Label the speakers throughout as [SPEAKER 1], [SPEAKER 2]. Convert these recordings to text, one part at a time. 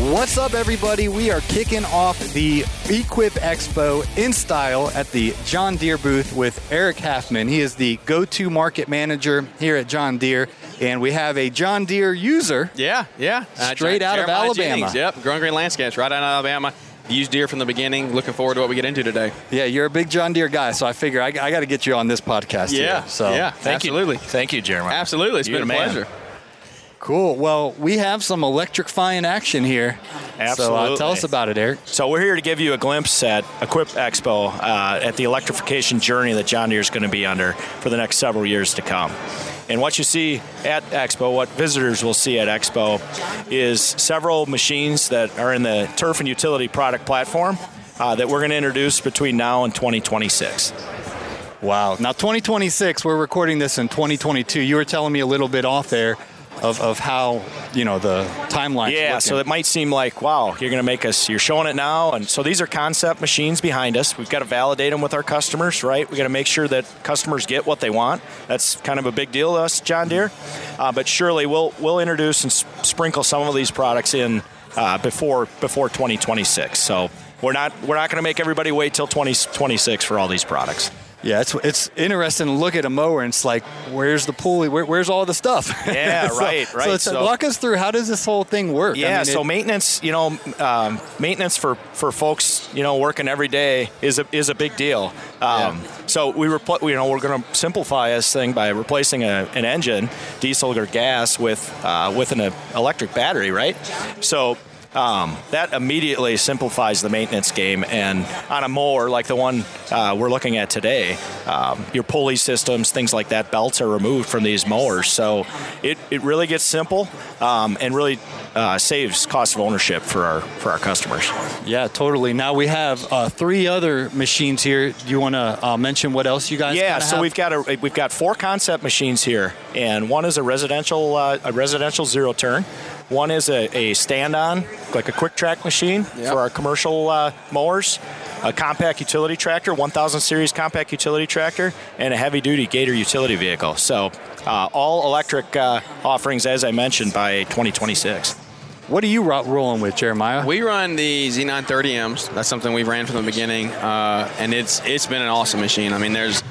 [SPEAKER 1] What's up, everybody? We are kicking off the Equip Expo in style at the John Deere booth with Eric Halfman. He is the go to market manager here at John Deere, and we have a John Deere user.
[SPEAKER 2] Yeah, yeah.
[SPEAKER 1] Uh, straight out of Alabama.
[SPEAKER 2] Jennings, Yep, Growing Green Landscapes, right out of Alabama. Used Deere from the beginning. Looking forward to what we get into today.
[SPEAKER 1] Yeah, you're a big John Deere guy, so I figure I, I got to get you on this podcast.
[SPEAKER 2] Yeah,
[SPEAKER 1] here. so
[SPEAKER 2] yeah,
[SPEAKER 3] Thank
[SPEAKER 2] absolutely.
[SPEAKER 3] you. Thank you, Jeremiah.
[SPEAKER 2] Absolutely. It's
[SPEAKER 3] You're
[SPEAKER 2] been a
[SPEAKER 3] man.
[SPEAKER 2] pleasure.
[SPEAKER 1] Cool. Well, we have some electrifying action here. So uh,
[SPEAKER 3] Absolutely.
[SPEAKER 1] tell us about it, Eric.
[SPEAKER 3] So we're here to give you a glimpse at Equip Expo uh, at the electrification journey that John Deere is going to be under for the next several years to come. And what you see at Expo, what visitors will see at Expo, is several machines that are in the turf and utility product platform uh, that we're going to introduce between now and 2026.
[SPEAKER 1] Wow. Now, 2026, we're recording this in 2022. You were telling me a little bit off there of, of how, you know, the timeline.
[SPEAKER 3] Yeah, so it might seem like, wow, you're going to make us, you're showing it now. And so these are concept machines behind us. We've got to validate them with our customers, right? we got to make sure that customers get what they want. That's kind of a big deal to us, John Deere. Uh, but surely we'll, we'll introduce and s- sprinkle some of these products in uh, before, before 2026. So we're not, we're not going to make everybody wait till 2026 for all these products.
[SPEAKER 1] Yeah, it's it's interesting to look at a mower and it's like, where's the pulley? Where, where's all the stuff?
[SPEAKER 3] Yeah,
[SPEAKER 1] So-
[SPEAKER 3] right,
[SPEAKER 1] So,
[SPEAKER 3] right.
[SPEAKER 1] it's-
[SPEAKER 3] So-
[SPEAKER 1] walk us through how does this whole thing work? I
[SPEAKER 3] Yeah,
[SPEAKER 1] mean,
[SPEAKER 3] so
[SPEAKER 1] it-
[SPEAKER 3] maintenance, you know, um, maintenance for, for folks, you know, working every day is a, is a big deal. Um, So we repl- you know we're going to simplify this thing by replacing a, an engine, diesel or gas, with uh, with an uh, electric battery, right? So. Um, that immediately simplifies the maintenance game, and on a mower like the one uh, we're looking at today, um, your pulley systems, things like that, belts are removed from these mowers. So it, it really gets simple um, and really uh, saves cost of ownership for our for our customers.
[SPEAKER 1] yeah, totally. Now we have uh, three other machines here. Do you want to uh, mention what else you guys?
[SPEAKER 3] Yeah, so
[SPEAKER 1] have?
[SPEAKER 3] we've got a we've got four concept machines here, and one is a residential uh, a residential zero turn. One is a, a stand on, like a QuikTrak machine
[SPEAKER 2] Yep.
[SPEAKER 3] for our commercial uh, mowers. A compact utility tractor, 1000 series compact utility tractor, and a heavy duty Gator utility vehicle. So, uh, all electric uh, offerings, as I mentioned, by 2026.
[SPEAKER 1] What are you rolling with, Jeremiah?
[SPEAKER 2] We run the Z930Ms. That's something we've ran from the beginning, uh, and it's it's been an awesome machine. I mean, there's.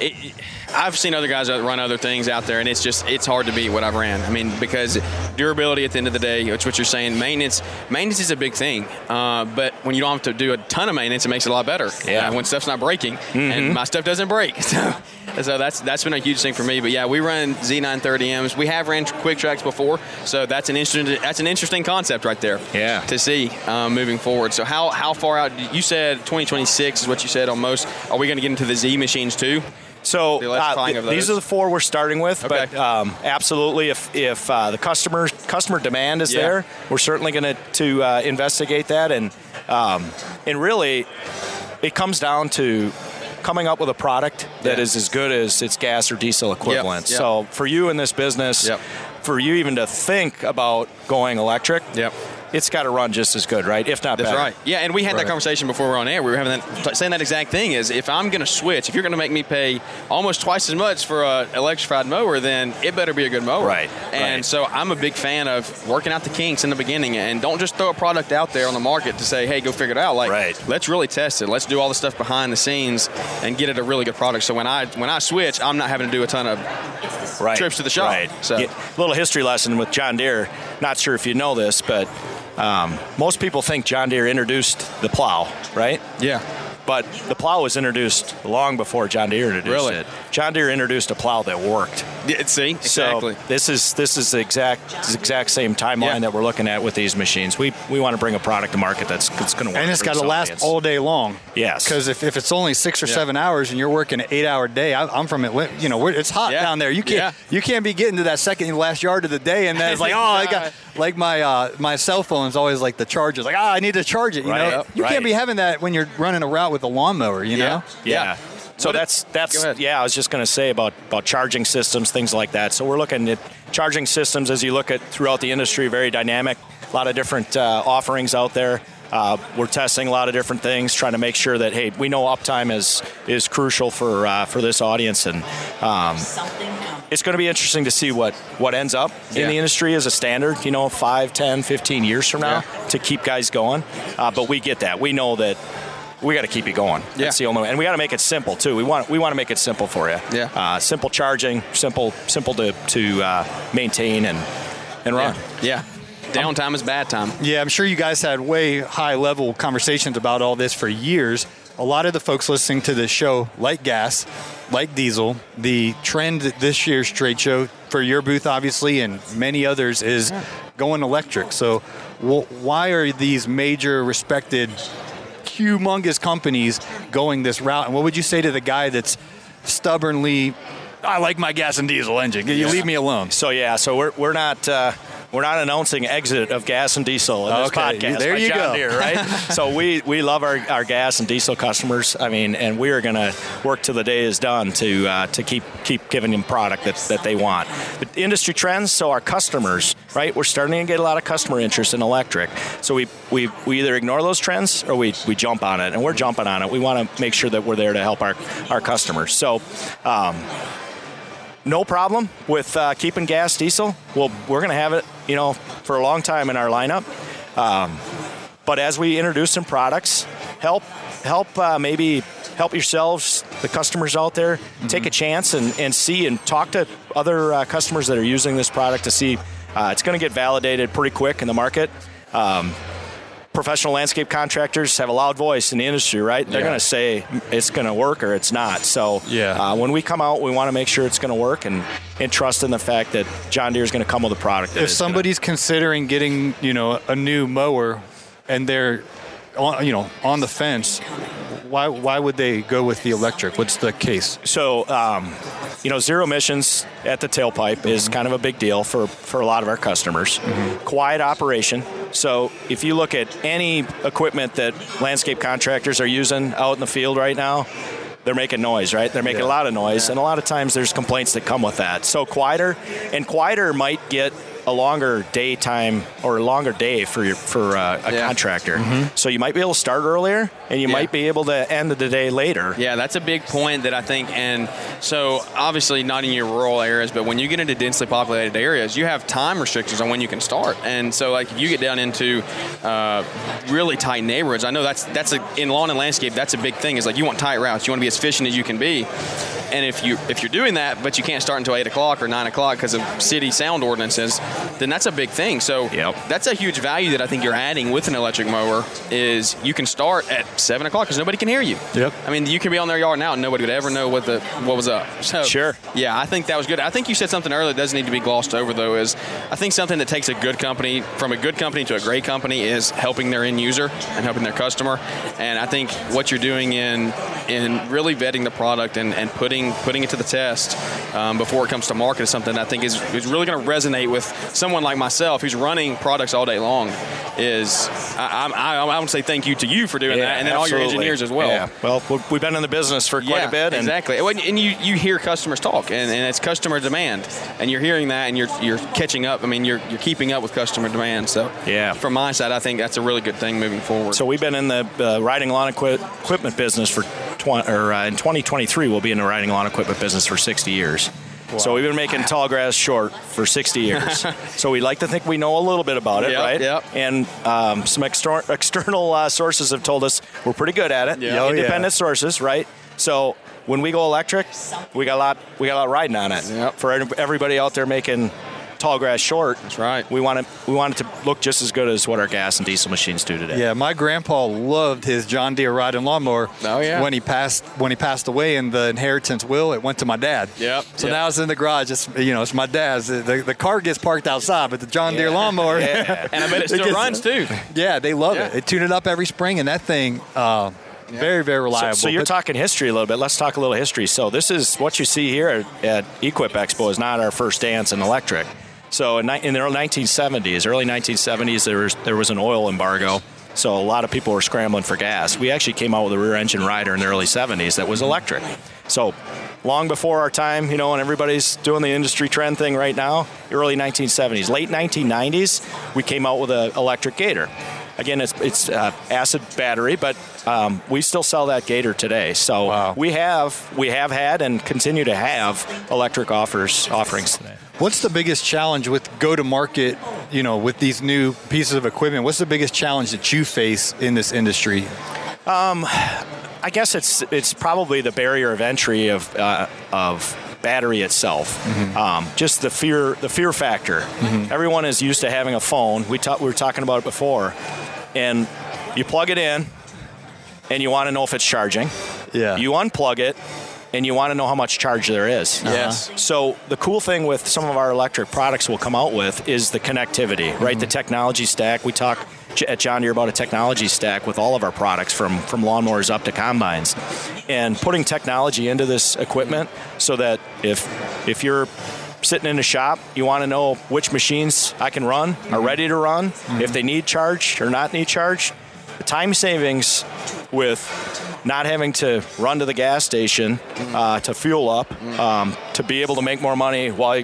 [SPEAKER 2] It, it- I've seen other guys run other things out there, and it's just it's hard to beat what I've ran. I mean, because durability at the end of the day, which what you're saying, maintenance maintenance is a big thing. Uh, but when you don't have to do a ton of maintenance, it makes it a lot better.
[SPEAKER 3] Yeah.
[SPEAKER 2] Uh, when stuff's not breaking, and my stuff doesn't break. So, so that's that's been a huge thing for me. But yeah, we run Z930Ms. We have ran QuikTraks before, so that's an interesting that's an interesting concept right there.
[SPEAKER 3] Yeah.
[SPEAKER 2] To see um, moving forward. So how how far out? You said 2026 is what you said on most. Are we going to get into the Z machines too?
[SPEAKER 3] So
[SPEAKER 2] The
[SPEAKER 3] uh, th- these are the four we're starting with,
[SPEAKER 2] Okay.
[SPEAKER 3] but um, absolutely, if if uh, the customer customer demand is
[SPEAKER 2] Yeah.
[SPEAKER 3] there, we're certainly going to to uh, investigate that, and um, and really, it comes down to coming up with a product that
[SPEAKER 2] Yeah.
[SPEAKER 3] is as good as its gas or diesel equivalent.
[SPEAKER 2] yep.
[SPEAKER 3] So for you in this business,
[SPEAKER 2] Yep.
[SPEAKER 3] for you even to think about going electric,
[SPEAKER 2] Yep.
[SPEAKER 3] It's got to run just as good, right? If not
[SPEAKER 2] That's
[SPEAKER 3] better.
[SPEAKER 2] right. Yeah, and we had
[SPEAKER 3] Right.
[SPEAKER 2] that conversation before we were on air. We were having that, saying that exact thing. Is if I'm going to switch, if you're going to make me pay almost twice as much for an electrified mower, then it better be a good mower.
[SPEAKER 3] Right,
[SPEAKER 2] And
[SPEAKER 3] right.
[SPEAKER 2] so I'm a big fan of working out the kinks in the beginning, and don't just throw a product out there on the market to say, "Hey, go figure it out." Like,
[SPEAKER 3] Right.
[SPEAKER 2] let's really test it. Let's do all the stuff behind the scenes and get it a really good product. So when I when I switch, I'm not having to do a ton of
[SPEAKER 3] right.
[SPEAKER 2] trips to the shop.
[SPEAKER 3] Right.
[SPEAKER 2] So-
[SPEAKER 3] Yeah, little history lesson with John Deere. Not sure if you know this, but um, most people think John Deere introduced the plow, right?
[SPEAKER 2] yeah.
[SPEAKER 3] But the plow was introduced long before John Deere introduced
[SPEAKER 2] Really?
[SPEAKER 3] it. John Deere introduced a plow that worked.
[SPEAKER 2] Yeah, see, exactly.
[SPEAKER 3] So this is this is the exact this exact same timeline
[SPEAKER 2] Yeah.
[SPEAKER 3] that we're looking at with these machines. We we want to bring a product to market that's, that's going to work.
[SPEAKER 1] and it's
[SPEAKER 3] for
[SPEAKER 1] got to last
[SPEAKER 3] audience.
[SPEAKER 1] all day long.
[SPEAKER 3] Yes.
[SPEAKER 1] Because if, if it's only six or
[SPEAKER 2] Yeah.
[SPEAKER 1] seven hours and you're working an eight-hour day, I, I'm from Atlanta. You know, it's hot
[SPEAKER 2] Yeah.
[SPEAKER 1] down there. You can't
[SPEAKER 2] Yeah.
[SPEAKER 1] you can't be getting to that second last yard of the day, and then it's like, oh, I got like my uh, my cell phone's always like the charger's like, ah, I need to charge it. You
[SPEAKER 3] Right.
[SPEAKER 1] know, you
[SPEAKER 3] Right.
[SPEAKER 1] can't be having that when you're running a route with a lawnmower. You know.
[SPEAKER 3] Yeah. So
[SPEAKER 2] What-
[SPEAKER 3] that's that's yeah. I was just going to say about about charging systems, things like that. So we're looking at charging systems as you look at throughout the industry, very dynamic. A lot of different uh, offerings out there. Uh, we're testing a lot of different things, trying to make sure that hey, we know uptime is is crucial for uh, for this audience, and um, it's going to be interesting to see what what ends up
[SPEAKER 2] Yeah.
[SPEAKER 3] in the industry as a standard. You know, 5, 10, 15 years from now to keep guys going. Uh, but we get that. We know that we got to keep you going.
[SPEAKER 2] Yeah.
[SPEAKER 3] That's the only way, and we got to make it simple too. We want we want to make it simple for you.
[SPEAKER 2] Yeah.
[SPEAKER 3] Uh, simple charging, simple simple to to uh, maintain and and run.
[SPEAKER 2] Yeah. Downtime is bad time.
[SPEAKER 1] Yeah, I'm sure you guys had way high level conversations about all this for years. A lot of the folks listening to this show like gas, like diesel. The trend this year's trade show for your booth, obviously, and many others, is going electric. So, wh- why are these major, respected, humongous companies going this route? And what would you say to the guy that's stubbornly, I like my gas and diesel engine. You leave me alone.
[SPEAKER 3] So yeah, so we're we're not. Uh, we're not announcing exit of gas and diesel in this
[SPEAKER 1] Okay,
[SPEAKER 3] podcast.
[SPEAKER 1] there you
[SPEAKER 3] John
[SPEAKER 1] go.
[SPEAKER 3] Deere, right? so we, we love our, our gas and diesel customers. I mean, and we are going to work till the day is done to uh, to keep keep giving them product that, that they want. But industry trends, so our customers, right? We're starting to get a lot of customer interest in electric. So we we, we either ignore those trends or we, we jump on it, and we're jumping on it. We want to make sure that we're there to help our our customers. So. Um, no problem with uh, keeping gas diesel. Well, we're going to have it, you know, for a long time in our lineup. Um, but as we introduce some products, help help uh, maybe help yourselves, the customers out there, take a chance and, and see and talk to other uh, customers that are using this product to see. Uh, it's going to get validated pretty quick in the market. Um, professional landscape contractors have a loud voice in the industry, right? They're
[SPEAKER 1] Yeah.
[SPEAKER 3] going to say it's going to work or it's not. So
[SPEAKER 1] Yeah.
[SPEAKER 3] uh, when we come out, we want to make sure it's going to work and, and trust in the fact that John Deere is going to come with a product.
[SPEAKER 1] If
[SPEAKER 3] is gonna-
[SPEAKER 1] somebody's considering getting you know a new mower and they're on, you know on the fence why why would they go with the electric? What's the case?
[SPEAKER 3] So um, you know zero emissions at the tailpipe is kind of a big deal for, for a lot of our customers. Quiet operation. So if you look at any equipment that landscape contractors are using out in the field right now they're making noise right? They're making a lot of noise. And a lot of times there's complaints that come with that. So quieter and quieter might get a longer daytime or a longer day for your, for uh, a
[SPEAKER 2] Yeah.
[SPEAKER 3] contractor so you might be able to start earlier and you
[SPEAKER 2] Yeah.
[SPEAKER 3] might be able to end the day later
[SPEAKER 2] Yeah, that's a big point that I think, and so obviously not in your rural areas, but when you get into densely populated areas, you have time restrictions on when you can start, and so like if you get down into uh, really tight neighborhoods, I know that's that's a, in lawn and landscape, that's a big thing. Is like you want tight routes, you want to be as efficient as you can be, and if you if you're doing that, but you can't start until eight o'clock or nine o'clock because of city sound ordinances, then that's a big thing. So
[SPEAKER 3] Yep.
[SPEAKER 2] that's a huge value that I think you're adding with an electric mower is you can start at seven o'clock because nobody can hear you.
[SPEAKER 1] Yep.
[SPEAKER 2] I mean, you can be on their yard now and nobody would ever know what the what was up. So
[SPEAKER 3] Sure.
[SPEAKER 2] Yeah, I think that was good. I think you said something earlier that doesn't need to be glossed over though. Is I think something that takes a good company from a good company to a great company is helping their end user and helping their customer. And I think what you're doing in in really vetting the product and, and putting putting it to the test um, before it comes to market is something I think is, is really going to resonate with someone like myself who's running products all day long. Is I, I, I, would say thank you to you for doing that, and then all your engineers as well.
[SPEAKER 3] Yeah. Well, we- we've been in the business for quite
[SPEAKER 2] yeah,
[SPEAKER 3] a bit, and
[SPEAKER 2] exactly. And you, you hear customers talk, and, and it's customer demand, and you're hearing that, and you're you're catching up. I mean, you're you're keeping up with customer demand. So
[SPEAKER 3] Yeah.
[SPEAKER 2] from my side, I think that's a really good thing moving forward.
[SPEAKER 3] so we've been in the uh, riding lawn equi- equipment business for 20, or uh, in 2023 we'll be in the riding lawn equipment business for 60 years. So we've been making tall grass short for 60 years. so we like to think we know a little bit about it,
[SPEAKER 2] Yep,
[SPEAKER 3] right?
[SPEAKER 2] yep.
[SPEAKER 3] And um, some exter- external uh, sources have told us we're pretty good at it.
[SPEAKER 2] Yeah. Oh,
[SPEAKER 1] yeah.
[SPEAKER 3] Independent sources, right? So when we go electric, we got a lot we got a lot riding on it.
[SPEAKER 2] Yep.
[SPEAKER 3] For everybody out there making tall grass short.
[SPEAKER 2] That's right.
[SPEAKER 3] We want it we want it to look just as good as what our gas and diesel machines do today.
[SPEAKER 1] Yeah, my grandpa loved his John Deere riding lawnmower.
[SPEAKER 2] Oh, yeah.
[SPEAKER 1] When he passed when he passed away in the inheritance will, it went to my dad.
[SPEAKER 2] Yep,
[SPEAKER 1] So
[SPEAKER 2] yep.
[SPEAKER 1] now it's in the garage. It's you know it's my dad's. The, the car gets parked outside, but the John Deere lawnmower.
[SPEAKER 3] Yeah.
[SPEAKER 2] And I bet it
[SPEAKER 1] It
[SPEAKER 2] still
[SPEAKER 1] gets-
[SPEAKER 2] runs too.
[SPEAKER 1] Yeah, they love
[SPEAKER 2] Yeah.
[SPEAKER 1] it. They tune it up every spring, and that thing, uh, very very
[SPEAKER 3] So,
[SPEAKER 1] reliable.
[SPEAKER 3] so you're
[SPEAKER 1] But-
[SPEAKER 3] talking history a little bit. Let's talk a little history. So this is what you see here at, at Equip Expo is not our first dance in electric. So in, in the early 1970s, early 1970s, there was there was an oil embargo. So a lot of people were scrambling for gas. We actually came out with a rear engine rider in the early 70s that was electric. So long before our time, you know, and everybody's doing the industry trend thing right now, early 1970s. Late 1990s, we came out with an electric gator. Again, it's, it's uh, acid battery, but um, we still sell that gator today. So
[SPEAKER 1] Wow.
[SPEAKER 3] we have we have had and continue to have electric offers offerings today.
[SPEAKER 1] What's the biggest challenge with go to market, you know, with these new pieces of equipment? What's the biggest challenge that you face in this industry?
[SPEAKER 3] I guess it's it's probably the barrier of entry of uh, of battery itself. Mm-hmm. Um, just the fear the fear factor. Mm-hmm. Everyone is used to having a phone. We ta- we were talking about it before, and you plug it in, and you want to know if it's charging.
[SPEAKER 1] Yeah.
[SPEAKER 3] You unplug it, and you want to know how much charge there is. Uh-huh.
[SPEAKER 2] Yes.
[SPEAKER 3] So the cool thing with some of our electric products we'll come out with is the connectivity, right? The mm-hmm. technology stack. We talk J- at uh, John Deere about a technology stack with all of our products from from lawnmowers up to combines, and putting technology into this equipment so that if if you're sitting in a shop, you want to know which machines I can run are mm-hmm. ready to run, mm-hmm. if they need charge or not need charge. The time savings with not having to run to the gas station mm. uh, to fuel up, mm. um, to be able to make more money while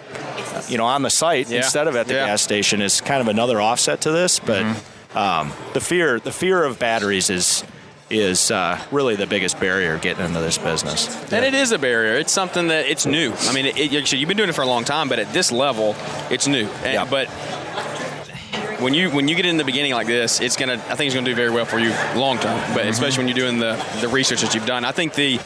[SPEAKER 3] you know on the site
[SPEAKER 2] Yeah.
[SPEAKER 3] instead of at the
[SPEAKER 2] Yeah.
[SPEAKER 3] gas station is kind of another offset to this. But mm-hmm. Um, the fear the fear of batteries is is uh, really the biggest barrier getting into this business.
[SPEAKER 2] And it is a barrier. It's something that it's new. I mean, it, it, you've been doing it for a long time, but at this level, it's new. And,
[SPEAKER 3] Yeah.
[SPEAKER 2] But when you when you get in the beginning like this, it's gonna. I think it's gonna do very well for you long term. But especially when you're doing the the research that you've done, I think the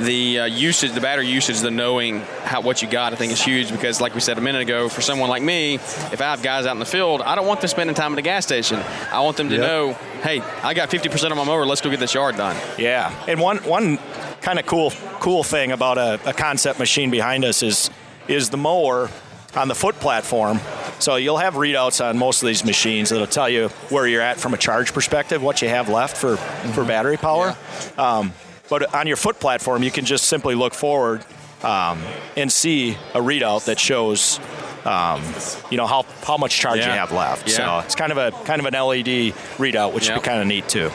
[SPEAKER 2] the uh, usage, the battery usage, the knowing how what you got, I think is huge because, like we said a minute ago, for someone like me, if I have guys out in the field, I don't want them spending time at the gas station. I want them to
[SPEAKER 1] Yep.
[SPEAKER 2] know, hey, I got 50% of my mower. Let's go get this yard done.
[SPEAKER 3] Yeah, and one one kind of cool cool thing about a, a concept machine behind us is is the mower on the foot platform. So you'll have readouts on most of these machines that'll tell you where you're at from a charge perspective, what you have left for for battery power. Um, but on your foot platform, you can just simply look forward um, and see a readout that shows. Um, you know how, how much charge you have left.
[SPEAKER 2] Yeah.
[SPEAKER 3] So it's kind of a kind of an LED readout, which
[SPEAKER 2] Yep.
[SPEAKER 3] would be kind of neat too.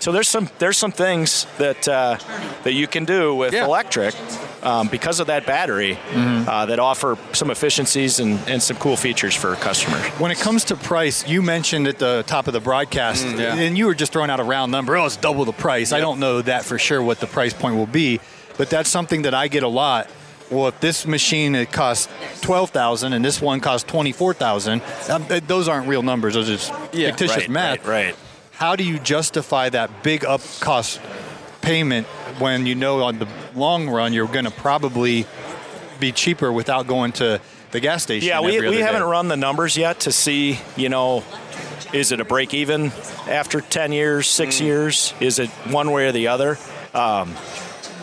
[SPEAKER 3] So there's some there's some things that uh, that you can do with
[SPEAKER 2] Yeah.
[SPEAKER 3] electric um, because of that battery uh, that offer some efficiencies and, and some cool features for customers.
[SPEAKER 1] When it comes to price, you mentioned at the top of the broadcast,
[SPEAKER 2] Mm, yeah.
[SPEAKER 1] and you were just throwing out a round number. Oh, it's double the price. I don't know that for sure what the price point will be, but that's something that I get a lot. Well, if this machine it costs twelve thousand and this one costs twenty four thousand, um, those aren't real numbers. Those are just
[SPEAKER 2] Yeah,
[SPEAKER 1] fictitious
[SPEAKER 3] right,
[SPEAKER 1] math.
[SPEAKER 3] right, right.
[SPEAKER 1] How do you justify that big up cost payment when you know on the long run you're going to probably be cheaper without going to the gas station?
[SPEAKER 3] Yeah, we, we haven't
[SPEAKER 1] day?
[SPEAKER 3] run the numbers yet to see, you know, is it a break even after 10 years, six years? Is it one way or the other? Um,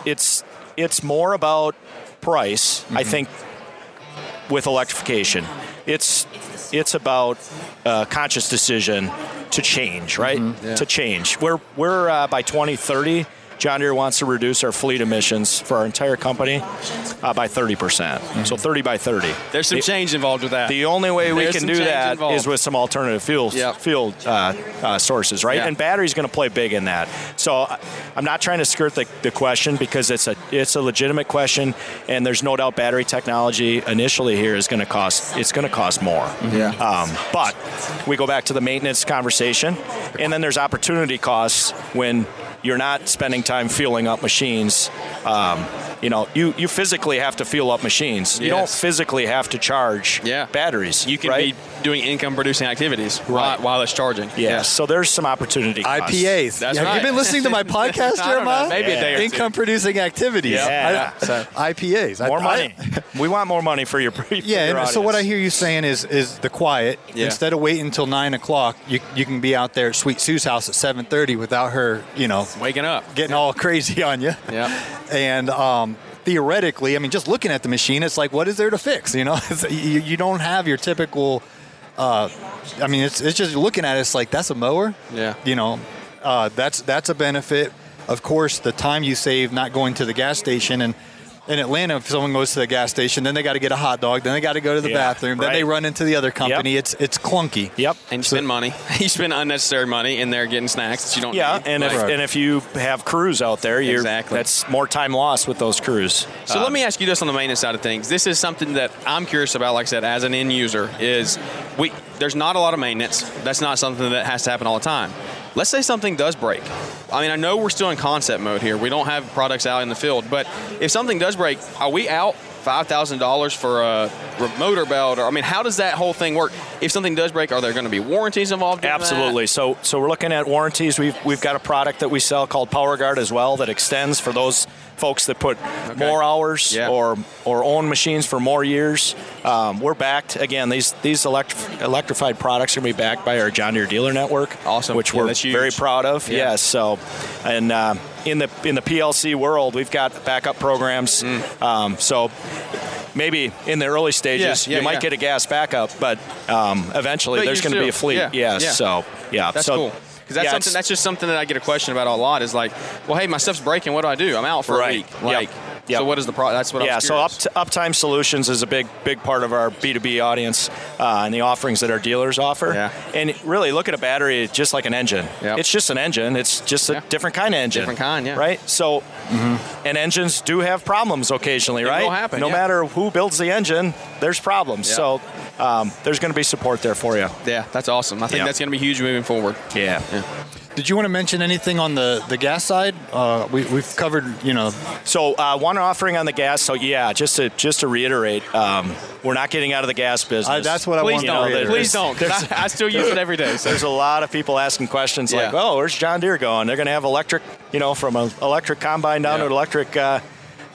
[SPEAKER 3] it's it's more about price, I think, with electrification. It's it's about a conscious decision to change, right? To change. We're we're uh, by 2030. John Deere wants to reduce our fleet emissions for our entire company uh, by 30%. percent So 30 by 30.
[SPEAKER 2] There's some
[SPEAKER 3] The-
[SPEAKER 2] change involved with that.
[SPEAKER 3] the only way we can do
[SPEAKER 2] change
[SPEAKER 3] that is
[SPEAKER 2] involved.
[SPEAKER 3] with some alternative fuels,
[SPEAKER 2] Yep.
[SPEAKER 3] fuel uh, uh, sources, right?
[SPEAKER 2] Yeah.
[SPEAKER 3] And battery's going to play big in that. So I- I'm not trying to skirt the, the question because it's a it's a legitimate question, and there's no doubt battery technology initially here is going to cost it's going to cost more.
[SPEAKER 2] Yeah.
[SPEAKER 3] Um, but we go back to the maintenance conversation, and then there's opportunity costs when you're not spending time fueling up machines um, you know, you, you physically have to fuel up machines. You don't physically have to charge
[SPEAKER 2] Yeah.
[SPEAKER 3] batteries.
[SPEAKER 2] You can
[SPEAKER 3] right?
[SPEAKER 2] be doing income producing activities
[SPEAKER 3] Right.
[SPEAKER 2] while, while it's charging.
[SPEAKER 3] Yeah. So there's some opportunity. costs.
[SPEAKER 1] IPAs.
[SPEAKER 2] That's
[SPEAKER 1] Have
[SPEAKER 2] right.
[SPEAKER 1] you been listening to my podcast,
[SPEAKER 2] I know,
[SPEAKER 1] Jeremiah?
[SPEAKER 2] maybe a day or two.
[SPEAKER 1] Income producing activities.
[SPEAKER 3] Yeah.
[SPEAKER 1] I-
[SPEAKER 2] So-
[SPEAKER 1] IPAs.
[SPEAKER 3] More
[SPEAKER 1] I-
[SPEAKER 3] money. we want more money for your. For
[SPEAKER 1] Yeah,
[SPEAKER 3] your
[SPEAKER 1] and so what I hear you saying is is the quiet.
[SPEAKER 2] Yeah.
[SPEAKER 1] Instead of waiting until nine o'clock, you you can be out there at Sweet Sue's house at seven thirty without her, you know,
[SPEAKER 2] Waking up.
[SPEAKER 1] getting all crazy on you.
[SPEAKER 2] Yep.
[SPEAKER 1] And um, theoretically, I mean, just looking at the machine, it's like, what is there to fix? You know, you, you don't have your typical. Uh, I mean, it's, it's just looking at it, it's like that's a mower.
[SPEAKER 2] Yeah.
[SPEAKER 1] You know, uh, that's that's a benefit. Of course, the time you save not going to the gas station and. In Atlanta, if someone goes to the gas station, then they got to get a hot dog, then they got to go to the
[SPEAKER 3] Yeah,
[SPEAKER 1] bathroom, then they run into the other company. It's it's clunky.
[SPEAKER 3] Yep.
[SPEAKER 2] And you spend money. you spend unnecessary money in there getting snacks that you don't
[SPEAKER 3] Yeah,
[SPEAKER 2] need.
[SPEAKER 3] and if and if you have crews out there, you're
[SPEAKER 2] Exactly.
[SPEAKER 3] that's more time lost with those crews.
[SPEAKER 2] So let um, me ask you this on the maintenance side of things. This is something that I'm curious about, like I said, as an end user, is we there's not a lot of maintenance. That's not something that has to happen all the time. Let's say something does break. I mean, I know we're still in concept mode here. We don't have products out in the field, but if something does break, are we out five thousand dollars for a motor belt? Or I mean, how does that whole thing work? If something does break, are there going to be warranties involved? in that?
[SPEAKER 3] Absolutely. So so we're looking at warranties. We've we've got a product that we sell called PowerGard as well that extends for those folks that put more hours
[SPEAKER 2] Yeah.
[SPEAKER 3] or or own machines for more years. Um, we're backed again. These these electri- electrified products are going to be backed by our John Deere dealer network.
[SPEAKER 2] Awesome.
[SPEAKER 3] which
[SPEAKER 2] Yeah,
[SPEAKER 3] we're very proud of.
[SPEAKER 2] Yeah.
[SPEAKER 3] Yes. So and. Uh, in the in the PLC world, we've got backup programs. Um, so maybe in the early stages,
[SPEAKER 2] Mm. Yeah, yeah,
[SPEAKER 3] you might
[SPEAKER 2] yeah.
[SPEAKER 3] get a gas backup, but um, eventually
[SPEAKER 2] But
[SPEAKER 3] there's going to be a fleet.
[SPEAKER 2] yeah.
[SPEAKER 3] So yeah,
[SPEAKER 2] That's
[SPEAKER 3] so,
[SPEAKER 2] cool. Because that's
[SPEAKER 3] yeah,
[SPEAKER 2] something. That's just something that I get a question about a lot. Is like, well, hey, my stuff's breaking. What do I do? I'm out for
[SPEAKER 3] Right.
[SPEAKER 2] a week. Like,
[SPEAKER 3] Yep.
[SPEAKER 2] So what is the pro? That's what. I
[SPEAKER 3] yeah, so up uptime solutions is a big big part of our B2B audience uh, and the offerings that our dealers offer.
[SPEAKER 2] Yeah.
[SPEAKER 3] And really look at a battery just like an engine.
[SPEAKER 2] Yep.
[SPEAKER 3] It's just an engine. It's just a
[SPEAKER 2] Yeah.
[SPEAKER 3] different kind of engine.
[SPEAKER 2] Different kind, yeah.
[SPEAKER 3] Right? So mm-hmm. and engines do have problems occasionally,
[SPEAKER 2] It
[SPEAKER 3] right?
[SPEAKER 2] will happen,
[SPEAKER 3] no
[SPEAKER 2] yeah.
[SPEAKER 3] matter who builds the engine, there's problems. So um, there's going to be support there for you.
[SPEAKER 2] Yeah, that's awesome. I think that's going to be huge moving forward.
[SPEAKER 3] Yeah.
[SPEAKER 1] Did you want to mention anything on the, the gas side? Uh, we, we've covered, you know,
[SPEAKER 3] So uh, one offering on the gas. So yeah, just to just to reiterate, um, we're not getting out of the gas business.
[SPEAKER 1] I, that's what I
[SPEAKER 2] Please
[SPEAKER 1] wanted
[SPEAKER 2] don't.
[SPEAKER 1] to reiterate.
[SPEAKER 2] Please don't. 'cause I, I still use it every day. So.
[SPEAKER 3] There's a lot of people asking questions like,
[SPEAKER 2] Yeah.
[SPEAKER 3] "Oh, where's John Deere going? They're going to have electric, you know, from an electric combine down
[SPEAKER 2] Yeah.
[SPEAKER 3] to an electric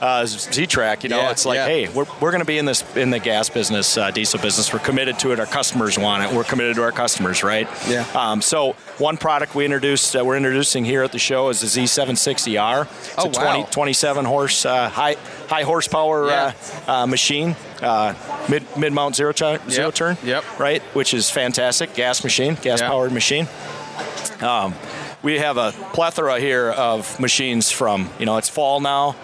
[SPEAKER 3] uh, Z-Trak." You know,
[SPEAKER 2] Yeah,
[SPEAKER 3] it's like,
[SPEAKER 2] yeah.
[SPEAKER 3] hey, we're, we're going to be in this in the gas business, uh, diesel business. We're committed to it. Our customers want it. We're committed to our customers, right?
[SPEAKER 2] Yeah.
[SPEAKER 3] Um, so one product we introduced, uh, we're introducing here at the show is the Z760R. It's
[SPEAKER 2] Oh,
[SPEAKER 3] a 20,
[SPEAKER 2] wow.
[SPEAKER 3] 27 horse, uh, high high horsepower
[SPEAKER 2] Yeah.
[SPEAKER 3] uh, uh, machine, uh, mid mid mount zero ch- zero turn.
[SPEAKER 2] yep.
[SPEAKER 3] Right, which is fantastic. Gas machine, gas powered machine. Um, we have a plethora here of machines from, you know, it's fall now.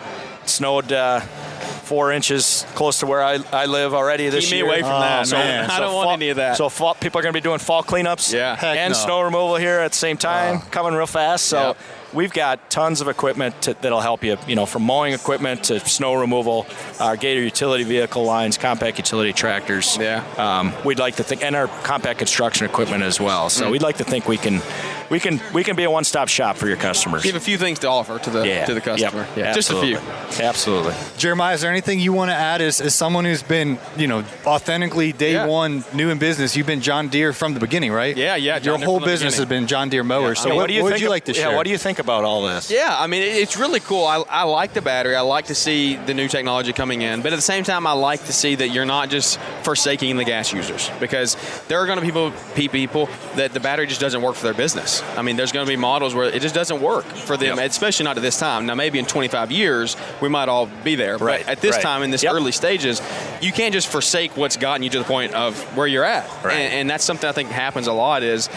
[SPEAKER 3] Snowed uh, four inches close to where I, I live already this
[SPEAKER 2] Keep me away from that,
[SPEAKER 1] Oh,
[SPEAKER 2] man.
[SPEAKER 1] man.
[SPEAKER 2] I don't want
[SPEAKER 3] fall-
[SPEAKER 2] any of that.
[SPEAKER 3] So fall, people are going to be doing fall cleanups
[SPEAKER 2] Yeah. Heck
[SPEAKER 3] and
[SPEAKER 1] no.
[SPEAKER 3] snow removal here at the same time, coming real fast. So
[SPEAKER 2] Yep.
[SPEAKER 3] we've got tons of equipment to, that'll help you, you know, from mowing equipment to snow removal, our Gator utility vehicle lines, compact utility tractors.
[SPEAKER 2] Yeah.
[SPEAKER 3] Um, we'd like to think, and our compact construction equipment as well. So
[SPEAKER 2] Mm.
[SPEAKER 3] we'd like to think we can, we can, we can be a one-stop shop for your customers.
[SPEAKER 2] Give a few things to offer to the
[SPEAKER 3] yeah.
[SPEAKER 2] to the customer.
[SPEAKER 3] Yep.
[SPEAKER 2] Yeah, just a few.
[SPEAKER 3] Absolutely. Absolutely.
[SPEAKER 1] Jeremiah, is there anything you want to add as, as someone who's been, you know, authentically day
[SPEAKER 2] Yeah.
[SPEAKER 1] one new in business? You've been John Deere from the beginning, right?
[SPEAKER 2] Yeah, yeah, John
[SPEAKER 1] Your
[SPEAKER 2] Deere
[SPEAKER 1] whole
[SPEAKER 2] from the
[SPEAKER 1] business has been John Deere mowers.
[SPEAKER 2] I
[SPEAKER 1] so
[SPEAKER 2] mean,
[SPEAKER 1] what,
[SPEAKER 3] what do you
[SPEAKER 1] what
[SPEAKER 3] think?
[SPEAKER 1] would you like to
[SPEAKER 3] yeah,
[SPEAKER 1] share?
[SPEAKER 3] what do you think about all this?
[SPEAKER 2] Yeah, I mean, it's really cool. I, I like the battery. I like to see the new technology coming in, but at the same time, I like to see that you're not just forsaking the gas users because there are going to be people, people that the battery just doesn't work for their business. I mean, there's going to be models where it just doesn't work for them,
[SPEAKER 3] Yep.
[SPEAKER 2] especially not at this time. Now, maybe in 25 years, we might all be there,
[SPEAKER 3] Right,
[SPEAKER 2] but at this
[SPEAKER 3] right.
[SPEAKER 2] time, in this
[SPEAKER 3] Yep.
[SPEAKER 2] early stages, you can't just forsake what's gotten you to the point of where you're at.
[SPEAKER 3] Right.
[SPEAKER 2] And, and that's something I think happens a lot is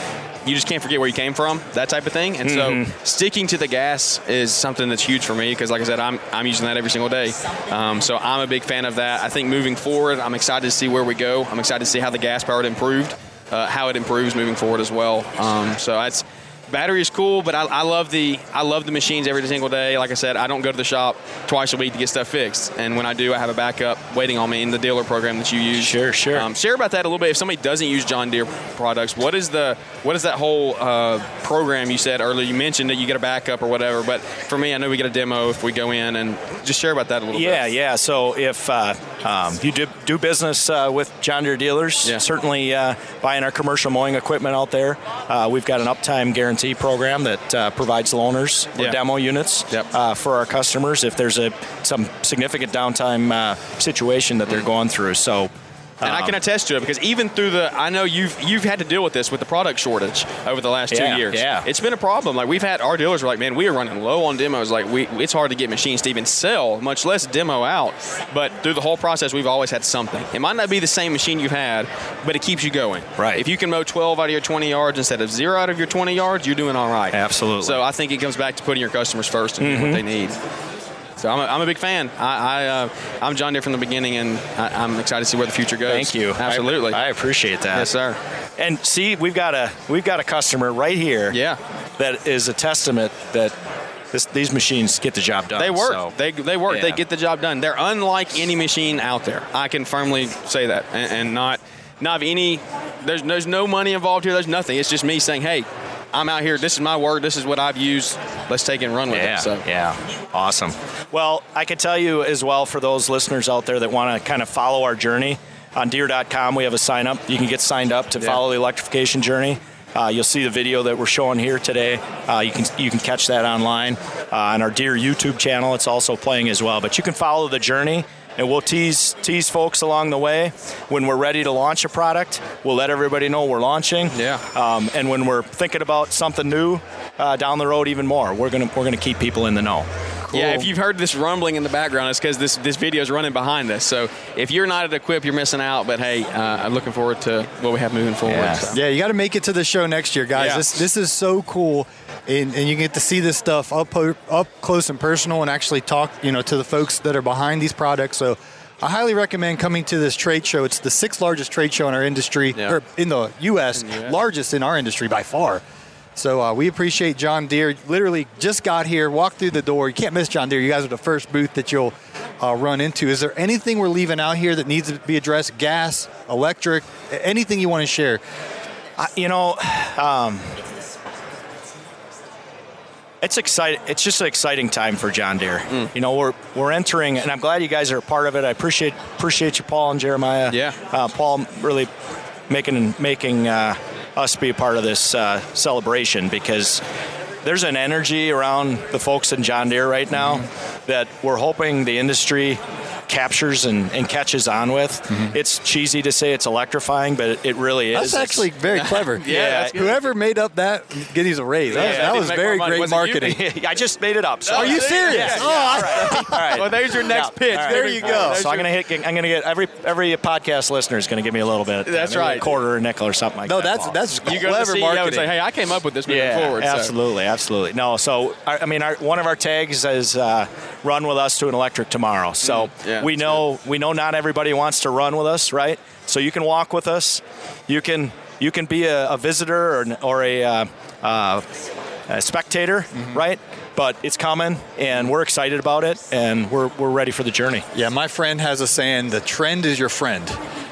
[SPEAKER 2] you just can't forget where you came from, that type of thing. And
[SPEAKER 3] Mm-hmm.
[SPEAKER 2] so sticking to the gas is something that's huge for me because, like I said, I'm, I'm using that every single day. Um, so I'm a big fan of that. I think moving forward, I'm excited to see where we go. I'm excited to see how the gas powered improved, uh, how it improves moving forward as well. Um, so that's battery is cool, but I, I love the I love the machines every single day. Like I said, I don't go to the shop twice a week to get stuff fixed, and when I do, I have a backup waiting on me in the dealer program that you use.
[SPEAKER 3] Sure, sure.
[SPEAKER 2] Um, share about that a little bit. If somebody doesn't use John Deere products, what is the what is that whole uh, program you said earlier? You mentioned that you get a backup or whatever, but for me, I know we get a demo if we go in, and just share about that a little
[SPEAKER 3] yeah,
[SPEAKER 2] bit.
[SPEAKER 3] Yeah, yeah. So if uh, um, you do, do business uh, with John Deere dealers,
[SPEAKER 2] Yeah.
[SPEAKER 3] certainly uh, buying our commercial mowing equipment out there, uh, we've got an uptime guarantee program that uh, provides loaners or
[SPEAKER 2] Yeah.
[SPEAKER 3] demo units
[SPEAKER 2] Yep.
[SPEAKER 3] uh, for our customers if there's a some significant downtime uh, situation that they're going through. So.
[SPEAKER 2] And I can
[SPEAKER 3] um,
[SPEAKER 2] attest to it because even through the, I know you've you've had to deal with this with the product shortage over the last
[SPEAKER 3] Yeah,
[SPEAKER 2] two years.
[SPEAKER 3] yeah.
[SPEAKER 2] it's been a problem. Like we've had our dealers are like, man, we are running low on demos. Like we, it's hard to get machines to even sell, much less demo out. But through the whole process, we've always had something. It might not be the same machine you've had, but it keeps you going.
[SPEAKER 3] Right.
[SPEAKER 2] If you can mow 12 out of your 20 yards instead of zero out of your 20 yards, you're doing all right.
[SPEAKER 3] Absolutely.
[SPEAKER 2] So I think it comes back to putting your customers first and doing what they need. So I'm a, I'm a big fan. I, I uh, I'm John Deere from the beginning, and I, I'm excited to see where the future goes.
[SPEAKER 3] Thank you.
[SPEAKER 2] Absolutely.
[SPEAKER 3] I, I appreciate that.
[SPEAKER 2] yes, sir.
[SPEAKER 3] And see, we've got a we've got a customer right here.
[SPEAKER 2] Yeah.
[SPEAKER 3] That is a testament that this, these machines get the job done.
[SPEAKER 2] They work.
[SPEAKER 3] So,
[SPEAKER 2] They, they work. They get the job done. They're unlike any machine out there. I can firmly say that, and, and not not any. There's there's no money involved here. There's nothing. It's just me saying, hey, I'm out here. This is my word. This is what I've used. Let's take it and run with
[SPEAKER 3] yeah,
[SPEAKER 2] it. So
[SPEAKER 3] yeah, awesome. Well, I can tell you as well for those listeners out there that want to kind of follow our journey on Deere.com, we have a sign up. You can get signed up to
[SPEAKER 2] Yeah.
[SPEAKER 3] follow the electrification journey. Uh, you'll see the video that we're showing here today. Uh, you can you can catch that online uh, on our Deere YouTube channel. It's also playing as well. But you can follow the journey, and we'll tease tease folks along the way. When we're ready to launch a product, we'll let everybody know we're launching.
[SPEAKER 2] Yeah.
[SPEAKER 3] Um, and when we're thinking about something new uh, down the road, even more, we're gonna we're gonna keep people in the know.
[SPEAKER 2] Yeah, if you've heard this rumbling in the background, it's because this this video is running behind us. So if you're not at Equip, you're missing out. But hey, uh, I'm looking forward to what we have moving forward.
[SPEAKER 3] Yeah.
[SPEAKER 2] So.
[SPEAKER 1] Yeah, you got to make it to the show next year, guys.
[SPEAKER 2] Yeah.
[SPEAKER 1] This this is so cool, and, and you get to see this stuff up up close and personal, and actually talk, you know, to the folks that are behind these products. So. I highly recommend coming to this trade show. It's the sixth largest trade show in our industry,
[SPEAKER 2] Yeah.
[SPEAKER 1] or in the U.S.,
[SPEAKER 2] In the US.
[SPEAKER 1] largest in our industry by far. So uh, we appreciate John Deere. Literally just got here, walked through the door. You can't miss John Deere. You guys are the first booth that you'll uh, run into. Is there anything we're leaving out here that needs to be addressed? Gas, electric, anything you want to share?
[SPEAKER 3] I, you know, um, it's exciting. It's just an exciting time for John Deere.
[SPEAKER 2] Mm.
[SPEAKER 3] You know, we're we're entering, and I'm glad you guys are a part of it. I appreciate appreciate you, Paul and Jeremiah.
[SPEAKER 2] Yeah.
[SPEAKER 3] uh, Paul really making making uh, us be a part of this uh, celebration because there's an energy around the folks in John Deere right now
[SPEAKER 2] Mm-hmm.
[SPEAKER 3] that we're hoping the industry captures and, and catches on with.
[SPEAKER 2] Mm-hmm.
[SPEAKER 3] It's cheesy to say it's electrifying, but it, it really is.
[SPEAKER 1] That's actually very clever.
[SPEAKER 2] Yeah, that's.
[SPEAKER 1] Whoever made up that Giddy's a raise. That,
[SPEAKER 2] Yeah,
[SPEAKER 1] that was very great
[SPEAKER 2] Was it
[SPEAKER 1] marketing.
[SPEAKER 3] I just made it up. So
[SPEAKER 2] Are you serious?
[SPEAKER 3] Yeah,
[SPEAKER 1] Oh,
[SPEAKER 3] all right. All right.
[SPEAKER 2] Well, there's your next pitch.
[SPEAKER 3] All
[SPEAKER 1] There you go.
[SPEAKER 3] So I'm gonna hit. I'm gonna get every every podcast listener is gonna give me a little bit.
[SPEAKER 2] That's right.
[SPEAKER 3] A quarter or nickel or something like
[SPEAKER 1] No,
[SPEAKER 3] that.
[SPEAKER 1] No, that's
[SPEAKER 3] Paul.
[SPEAKER 1] that's
[SPEAKER 2] You go to the
[SPEAKER 1] clever
[SPEAKER 2] CEO
[SPEAKER 1] marketing.
[SPEAKER 2] and say, hey, I came up with this moving
[SPEAKER 3] yeah,
[SPEAKER 2] forward. so-
[SPEAKER 3] absolutely, absolutely. No, so I, I mean, our, one of our tags is uh, "Run with us to an electric tomorrow." So
[SPEAKER 2] Mm, yeah,
[SPEAKER 3] we
[SPEAKER 2] that's
[SPEAKER 3] know we know not everybody wants to run with us, right? So you can walk with us. You can you can be a, a visitor or, or a, uh, uh, a spectator,
[SPEAKER 2] Mm-hmm.
[SPEAKER 3] right? But it's coming, and we're excited about it, and we're, we're ready for the journey.
[SPEAKER 1] Yeah, my friend has a saying: "The trend is your friend."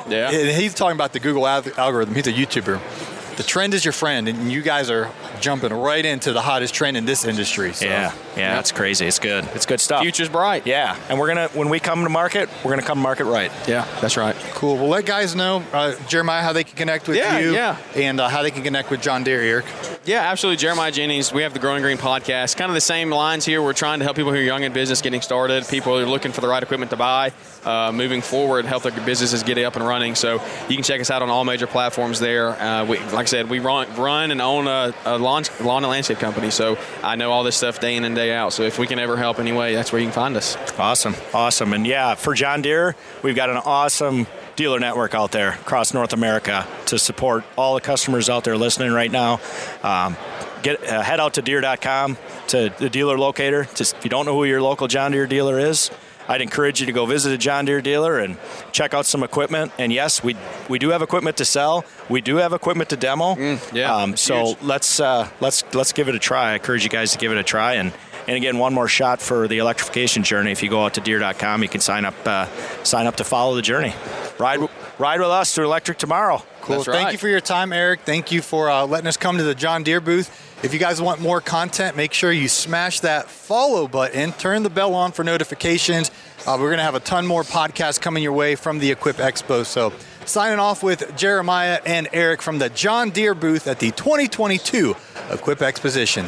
[SPEAKER 2] Yeah.
[SPEAKER 1] And he's talking about the Google algorithm. He's a YouTuber. The trend is your friend, and you guys are jumping right into the hottest trend in this industry. So.
[SPEAKER 3] Yeah, yeah, that's crazy. It's good. It's good stuff.
[SPEAKER 2] Future's bright.
[SPEAKER 3] Yeah, and we're gonna when we come to market, we're gonna come market right.
[SPEAKER 2] Yeah, that's right.
[SPEAKER 1] Cool. Well, let guys know, uh, Jeremiah, how they can connect with
[SPEAKER 2] Yeah,
[SPEAKER 1] you,
[SPEAKER 2] yeah.
[SPEAKER 1] and uh, how they can connect with John Deere, Eric.
[SPEAKER 2] Yeah, absolutely. Jeremiah Jennings. We have the Growing Green podcast. Kind of the same lines here. We're trying to help people who are young in business getting started, people who are looking for the right equipment to buy, uh, moving forward, help their businesses get up and running. So you can check us out on all major platforms there. Uh, we, like I said, we run, run and own a, a lawn, lawn and landscape company. So I know all this stuff day in and day out. So if we can ever help anyway, that's where you can find us.
[SPEAKER 3] Awesome, awesome, and yeah, for John Deere, we've got an awesome dealer network out there across North America to support all the customers out there listening right now. Um, get uh, head out to Deere.com to the dealer locator. Just if you don't know who your local John Deere dealer is. I'd encourage you to go visit a John Deere dealer and check out some equipment. And yes, we we do have equipment to sell. We do have equipment to demo.
[SPEAKER 2] Mm, yeah,
[SPEAKER 3] Um, so
[SPEAKER 2] huge.
[SPEAKER 3] let's uh, let's let's give it a try. I encourage you guys to give it a try. And and again, one more shot for the electrification journey. If you go out to Deere.com, you can sign up uh, sign up to follow the journey. Ride ride with us to electric tomorrow.
[SPEAKER 1] Cool.
[SPEAKER 2] That's
[SPEAKER 1] Thank
[SPEAKER 2] right.
[SPEAKER 1] you for your time, Eric. Thank you for uh, letting us come to the John Deere booth. If you guys want more content, make sure you smash that follow button, turn the bell on for notifications. Uh, we're going to have a ton more podcasts coming your way from the Equip Expo. So, signing off with Jeremiah and Eric from the John Deere booth at the 2022 Equip Exposition.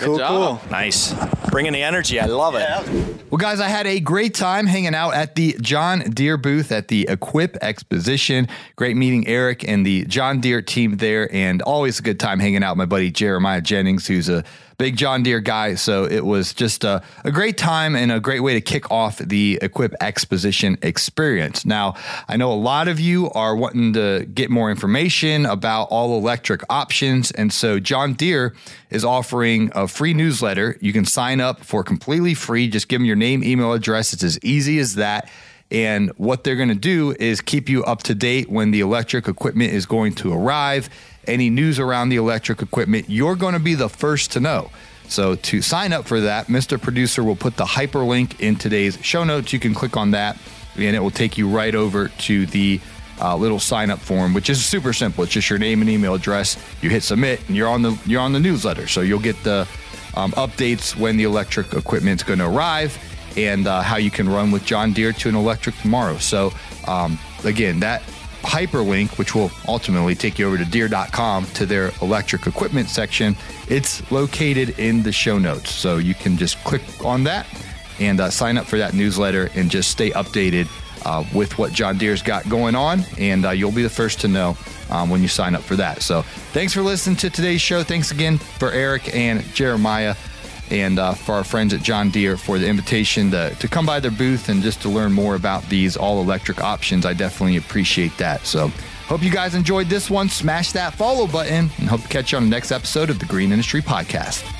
[SPEAKER 1] Woo! cool,
[SPEAKER 2] job.
[SPEAKER 1] cool.
[SPEAKER 3] Nice, bringing the energy. I love it.
[SPEAKER 1] Well, guys, I had a great time hanging out at the John Deere booth at the Equip Exposition. Great meeting Eric and the John Deere team there, and always a good time hanging out with my buddy Jeremiah Jennings, who's a big John Deere guy. So it was just a, a great time and a great way to kick off the Equip Exposition experience. Now, I know a lot of you are wanting to get more information about all electric options. And so John Deere is offering a free newsletter. You can sign up for completely free. Just give them your name, email address. It's as easy as that. And what they're going to do is keep you up to date when the electric equipment is going to arrive. Any news around the electric equipment, you're going to be the first to know. So to sign up for that, Mr. Producer will put the hyperlink in today's show notes. You can click on that, and it will take you right over to the uh, little sign up form, which is super simple. It's just your name and email address. You hit submit, and you're on the you're on the newsletter. So you'll get the um, updates when the electric equipment's going to arrive and uh, how you can run with John Deere to an electric tomorrow. So um, again, that hyperlink, which will ultimately take you over to Deere.com to their electric equipment section, it's located in the show notes. So you can just click on that and uh, sign up for that newsletter and just stay updated uh, with what John Deere's got going on. And uh, you'll be the first to know um, when you sign up for that. So thanks for listening to today's show. Thanks again for Eric and Jeremiah and uh, for our friends at John Deere for the invitation to, to come by their booth and just to learn more about these all electric options. I definitely appreciate that. So, hope you guys enjoyed this one. Smash that follow button and hope to catch you on the next episode of the Green Industry Podcast.